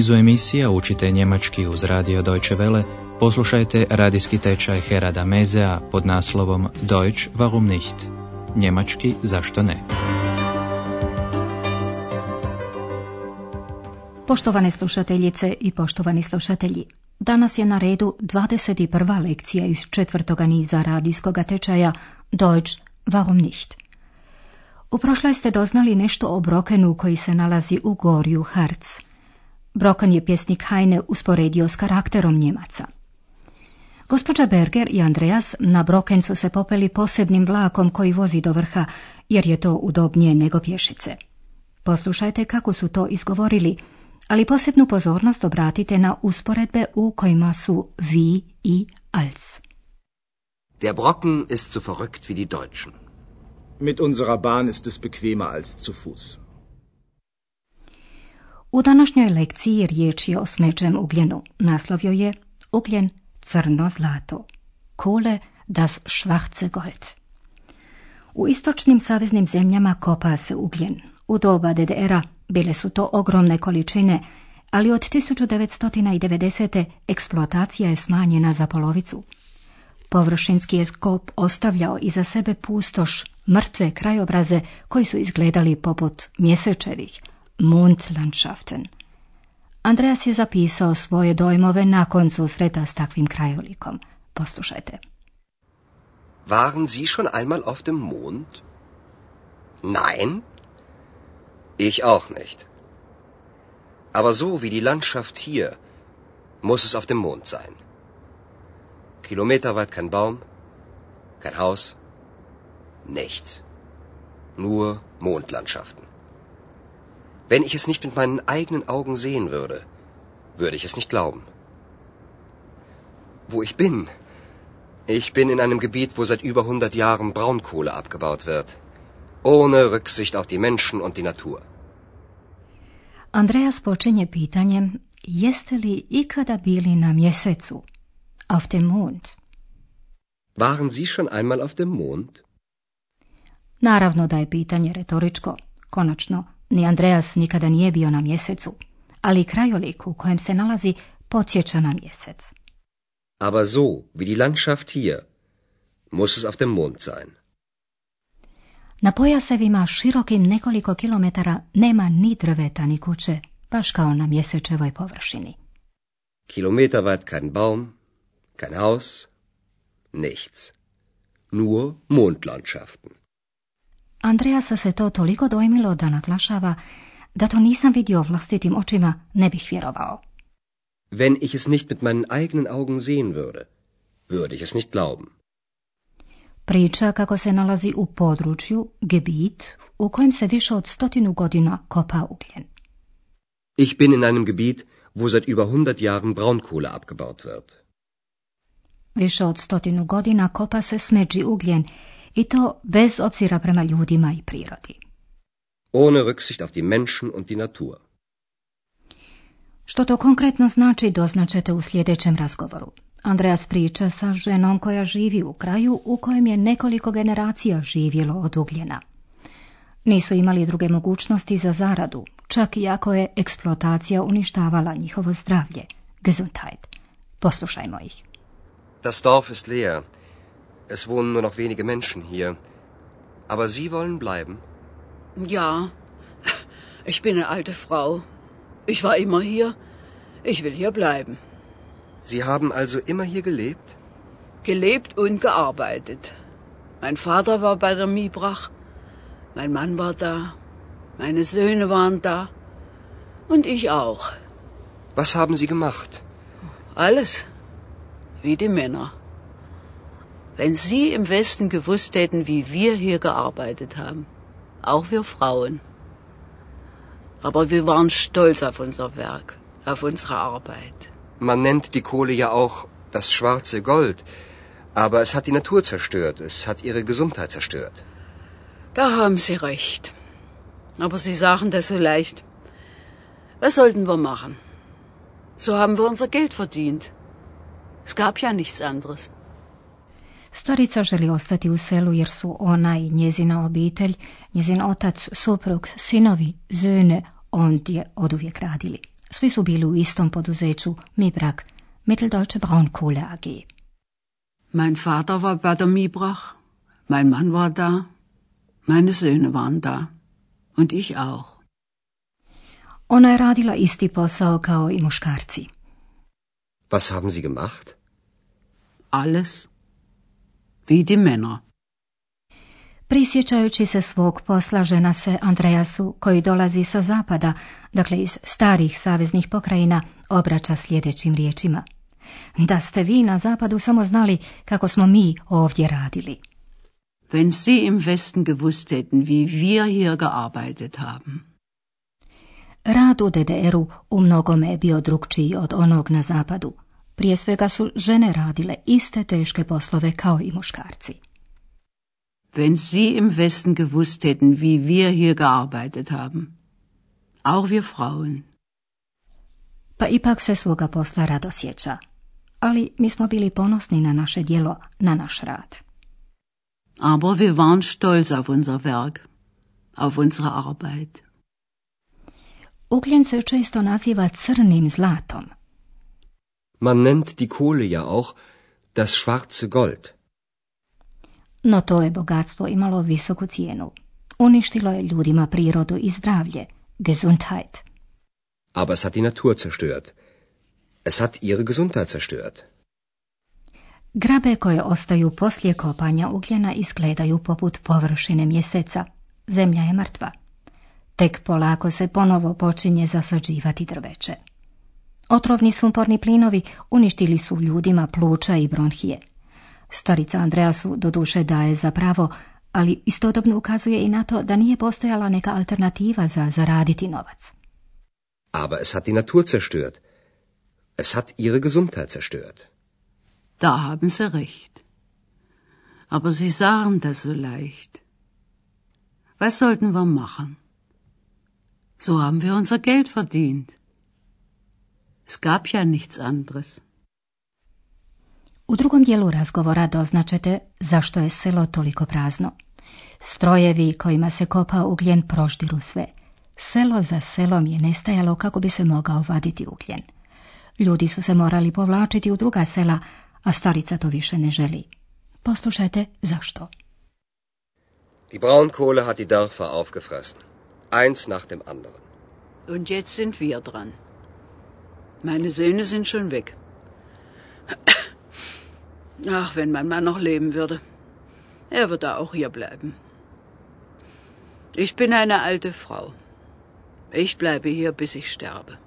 nizu emisija učite njemački uz radio Deutsche Welle, poslušajte radijski tečaj Herada Mezea pod naslovom Deutsch warum nicht? Njemački zašto ne? Poštovane slušateljice i poštovani slušatelji, danas je na redu 21. lekcija iz četvrtoga niza radijskog tečaja Deutsch warum nicht? U prošloj ste doznali nešto o Brokenu koji se nalazi u gorju Harz. Broken je pjesnik Heine usporedio s karakterom Njemaca. Gospođa Berger i Andreas na Broken su se popeli posebnim vlakom koji vozi do vrha, jer je to udobnije nego pješice. Poslušajte kako su to izgovorili, ali posebnu pozornost obratite na usporedbe u kojima su vi i als. Der Brocken ist so verrückt wie die Deutschen. Mit unserer Bahn ist es bequemer als zu Fuß. U današnjoj lekciji riječ je o smeđem ugljenu. Naslov joj je Ugljen crno zlato. Kohle das schwarze Gold. U istočnim saveznim zemljama kopa se ugljen. U doba DDR-a bile su to ogromne količine, ali od 1990. eksploatacija je smanjena za polovicu. Površinski je kop ostavljao iza sebe pustoš, mrtve krajobraze koji su izgledali poput mjesečevih, Mondlandschaften. Andreas je zapisao svoje dojmove nakon susreta s takvim krajolikom. Poslušajte. Waren Sie schon einmal auf dem Mond? Nein? Ich auch nicht. Aber so wie die Landschaft hier, muss es auf dem Mond sein. Kilometerweit kein Baum, kein Haus, nichts. Nur Mondlandschaften. Wenn ich es nicht mit meinen eigenen Augen sehen würde, würde ich es nicht glauben. Wo ich bin? Ich bin in einem Gebiet, wo seit über 100 Jahren Braunkohle abgebaut wird. Ohne Rücksicht auf die Menschen und die Natur. Andreas počinje pitanjem jeste li ikada bili na mjesecu, auf dem Mond? Waren Sie schon einmal auf dem Mond? Naravno da je pitanje retoričko. Konačno, ni Andreas nikada nije bio na mjesecu, ali krajolik u kojem se nalazi podsjeća na mjesec. Aber so, wie die Landschaft hier, muss es auf dem Mond sein. Na pojasevima širokim nekoliko kilometara nema ni drveta ni kuće, baš kao na mjesečevoj površini. Kilometer weit kein Baum, kein Haus, nichts. Nur Mondlandschaften. Andreasa se to toliko dojmilo da naglašava da to nisam vidio vlastitim očima, ne bih vjerovao. Wenn ich es nicht mit meinen eigenen Augen sehen würde, würde ich es nicht glauben. Priča kako se nalazi u području, Gebiet, u kojem se više od stotinu godina kopa ugljen. Ich bin in einem Gebiet, wo seit über 100 Jahren Braunkohle abgebaut wird. Više od stotinu godina kopa se smeđi ugljen i to bez obzira prema ljudima i prirodi. Ohne Rücksicht auf die Menschen und die Natur. Što to konkretno znači doznačete u sljedećem razgovoru. Andreas priča sa ženom koja živi u kraju u kojem je nekoliko generacija živjelo od ugljena. Nisu imali druge mogućnosti za zaradu, čak i ako je eksploatacija uništavala njihovo zdravlje. Gesundheit. Poslušajmo ih. Das Dorf ist leer. Es wohnen nur noch wenige Menschen hier. Aber Sie wollen bleiben? Ja, ich bin eine alte Frau. Ich war immer hier. Ich will hier bleiben. Sie haben also immer hier gelebt? Gelebt und gearbeitet. Mein Vater war bei der Miebrach. Mein Mann war da. Meine Söhne waren da. Und ich auch. Was haben Sie gemacht? Alles. Wie die Männer. Wenn Sie im Westen gewusst hätten, wie wir hier gearbeitet haben. Auch wir Frauen. Aber wir waren stolz auf unser Werk, auf unsere Arbeit. Man nennt die Kohle ja auch das schwarze Gold. Aber es hat die Natur zerstört. Es hat ihre Gesundheit zerstört. Da haben Sie recht. Aber Sie sagen das so leicht. Was sollten wir machen? So haben wir unser Geld verdient. Es gab ja nichts anderes. Starica želi ostati u selu jer su ona i njezina obitelj, njezin otac, suprug, sinovi, zöne, ondje oduvijek radili. Svi su bili u istom poduzeću, Mibrak, Mitteldeutsche Braunkohle AG. Mein Vater war bei der Mibrach, mein Mann war da, meine Söhne waren da und ich auch. Ona je radila isti posao kao i muškarci. Was haben Sie gemacht? Alles die Männer. Prisjećajući se svog posla žena se Andreasu, koji dolazi sa zapada, dakle iz starih saveznih pokrajina, obraća sljedećim riječima. Da ste vi na zapadu samo znali kako smo mi ovdje radili. Wenn Sie im Westen gewusst hätten, wie wir hier gearbeitet haben. Rad u DDR-u u mnogome je bio drugčiji od onog na zapadu. Prije svega su žene radile iste teške poslove kao i muškarci. Wenn Sie im Westen gewusst hätten, wie wir hier gearbeitet haben. Auch wir Frauen. Pa ipak se svoga posla rado sjeća. Ali mi smo bili ponosni na naše djelo, na naš rad. Aber wir waren stolz auf unser Werk, auf unsere Arbeit. Ugljen se često naziva crnim zlatom. Man nennt die Kohle ja auch das schwarze Gold. No to je bogatstvo imalo visoku cijenu. Uništilo je ljudima prirodu i zdravlje, Gesundheit. Aber es hat die Natur zerstört. Es hat ihre Gesundheit zerstört. Grabe koje ostaju poslije kopanja ugljena izgledaju poput površine mjeseca. Zemlja je mrtva. Tek polako se ponovo počinje zasađivati drveće. Otrovni sumporni plinovi uništili su ljudima pluća i bronhije. Starica Andreasu doduše daje za pravo, ali istodobno ukazuje i na to da nije postojala neka alternativa za zaraditi novac. Aber es hat die Natur zerstört. Es hat ihre Gesundheit zerstört. Da haben Sie recht. Aber Sie sagen das so leicht. Was sollten wir machen? So haben wir unser Geld verdient. Es gab ja nichts anderes. U drugom dijelu razgovora doznačete zašto je selo toliko prazno. Strojevi kojima se kopa ugljen proždiru sve. Selo za selom je nestajalo kako bi se mogao vaditi ugljen. Ljudi su se morali povlačiti u druga sela, a starica to više ne želi. Poslušajte zašto. Die Braunkohle hat die Dörfer aufgefressen. Eins nach dem anderen. Und jetzt sind wir dran. Meine Söhne sind schon weg. Ach, wenn mein Mann noch leben würde. Er würde auch hier bleiben. Ich bin eine alte Frau. Ich bleibe hier, bis ich sterbe.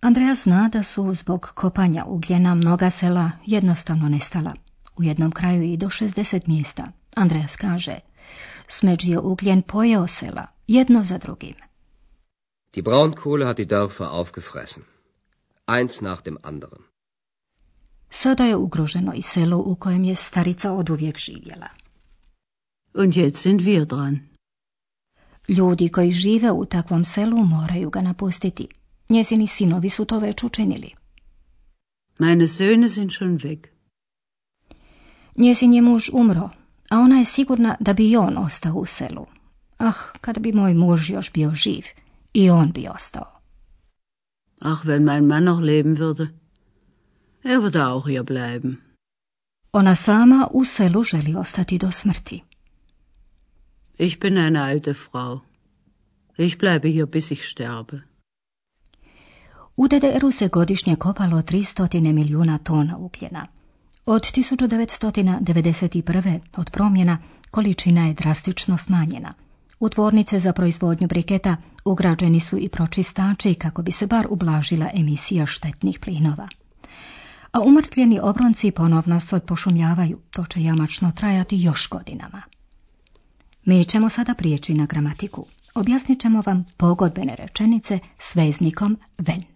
Andreja zna da su zbog kopanja ugljena mnoga sela jednostavno nestala. U jednom kraju i do 60 mjesta. Andreas kaže, smeđ je ugljen pojeo sela, jedno za drugim. Die Braunkohle hat die Dörfer aufgefressen. Eins nach dem anderen. Sada je ugroženo i selo u kojem je starica oduvijek živjela. Und jetzt sind wir dran. Ljudi koji žive u takvom selu moraju ga napustiti. Njezini sinovi su to već učinili. Meine Söhne sind schon weg. Njezin je muž umro, a ona je sigurna da bi i on ostao u selu. Ah, kada bi moj muž još bio živ, i on bi ostao. Ach, wenn mein Mann noch leben würde. Er würde auch hier bleiben. Ona sama u selu želi ostati do smrti. Ich bin eine alte Frau. Ich bleibe hier, bis ich sterbe. U DDR-u se godišnje kopalo 300 milijuna tona ugljena. Od 1991. od promjena količina je drastično smanjena. U tvornice za proizvodnju briketa ugrađeni su i pročistači kako bi se bar ublažila emisija štetnih plinova. A umrtvljeni obronci ponovno se pošumljavaju, to će jamačno trajati još godinama. Mi ćemo sada prijeći na gramatiku. Objasnit ćemo vam pogodbene rečenice s veznikom ven.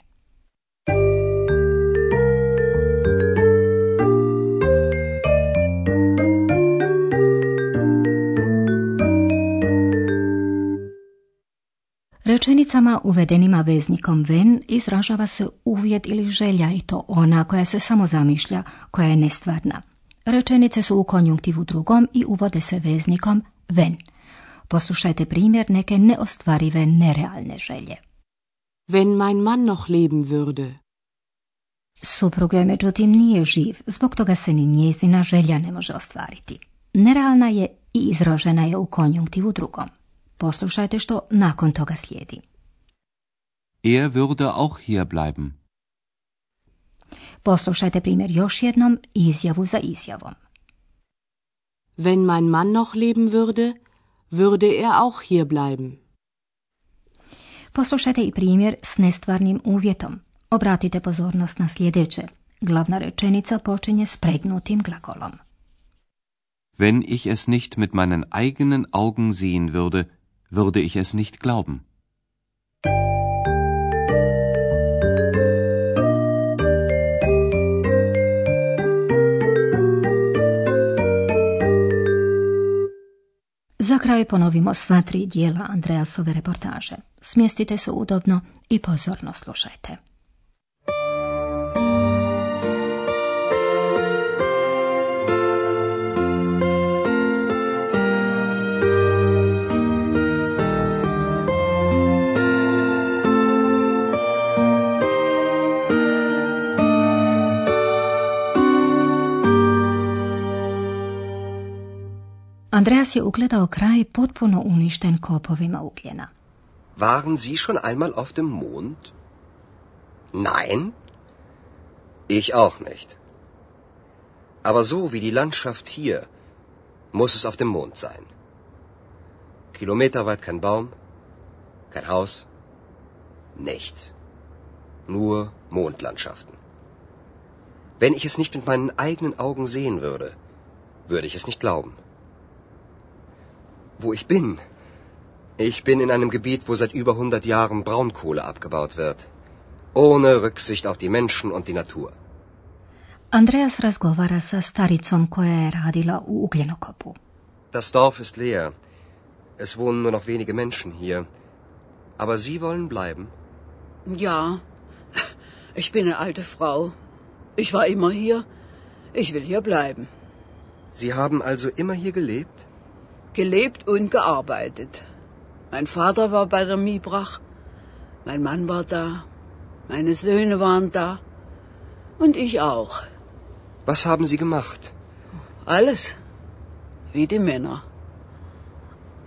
Rečenicama uvedenima veznikom ven izražava se uvjet ili želja i to ona koja se samo zamišlja, koja je nestvarna. Rečenice su u konjunktivu drugom i uvode se veznikom ven. Poslušajte primjer neke neostvarive nerealne želje. Wenn mein Mann noch leben würde. Suprug joj međutim nije živ, zbog toga se ni njezina želja ne može ostvariti. Nerealna je i izražena je u konjunktivu drugom. Poslušajte što nakon toga slijedi. Er würde auch hier bleiben. Poslušajte primjer još jednom izjavu za izjavom. Wenn mein Mann noch leben würde, würde er auch hier bleiben. Poslušajte i primjer s nestvarnim uvjetom. Obratite pozornost na sljedeće. Glavna rečenica počinje s pregnutim glagolom. Wenn ich es nicht mit meinen eigenen Augen sehen würde, würde ich es nicht glauben. Kraj ponovimo sva tri dijela Andreasove reportaže. Smjestite se udobno i pozorno slušajte. Andreas je ugledao kraj potpuno uništen kopovima ugljena. Waren Sie schon einmal auf dem Mond? Nein? Ich auch nicht. Aber so wie die Landschaft hier, muss es auf dem Mond sein. Kilometerweit kein Baum, kein Haus, nichts. Nur Mondlandschaften. Wenn ich es nicht mit meinen eigenen Augen sehen würde, würde ich es nicht glauben wo ich bin. Ich bin in einem Gebiet, wo seit über 100 Jahren Braunkohle abgebaut wird. Ohne Rücksicht auf die Menschen und die Natur. Andreas razgovara sa staricom koja je radila u ugljenokopu. Das Dorf ist leer. Es wohnen nur noch wenige Menschen hier. Aber Sie wollen bleiben? Ja, ich bin eine alte Frau. Ich war immer hier. Ich will hier bleiben. Sie haben also immer hier gelebt? Gelebt und gearbeitet. Mein Vater war bei der Miebrach, mein Mann war da, meine Söhne waren da und ich auch. Was haben Sie gemacht? Alles, wie die Männer.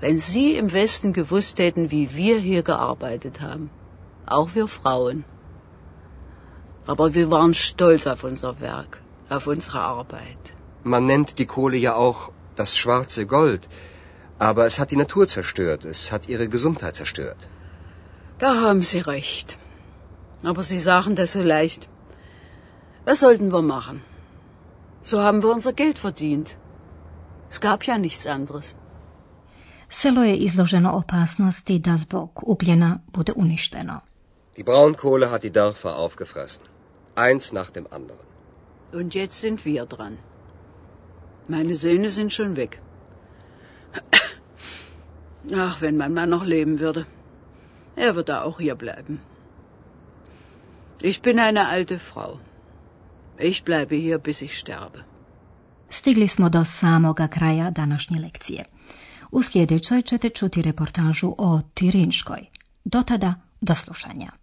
Wenn Sie im Westen gewusst hätten, wie wir hier gearbeitet haben, auch wir Frauen. Aber wir waren stolz auf unser Werk, auf unsere Arbeit. Man nennt die Kohle ja auch das schwarze Gold. Aber es hat die Natur zerstört, es hat ihre Gesundheit zerstört. Da haben Sie recht. Aber Sie sagen das so leicht. Was sollten wir machen? So haben wir unser Geld verdient. Es gab ja nichts anderes. Selo je izloženo opasnosti da zbog ugljena bude uništeno. Die Braunkohle hat die Dörfer aufgefressen. Eins nach dem anderen. Und jetzt sind wir dran. Meine Söhne sind schon weg. Ach, wenn mein Mann noch leben würde. Er würde auch hier bleiben. Ich bin eine alte Frau. Ich bleibe hier, bis ich sterbe. Stigli smo do samoga kraja današnje lekcije. U sljedećoj ćete čuti reportažu o Tirinškoj. Do tada, do slušanja.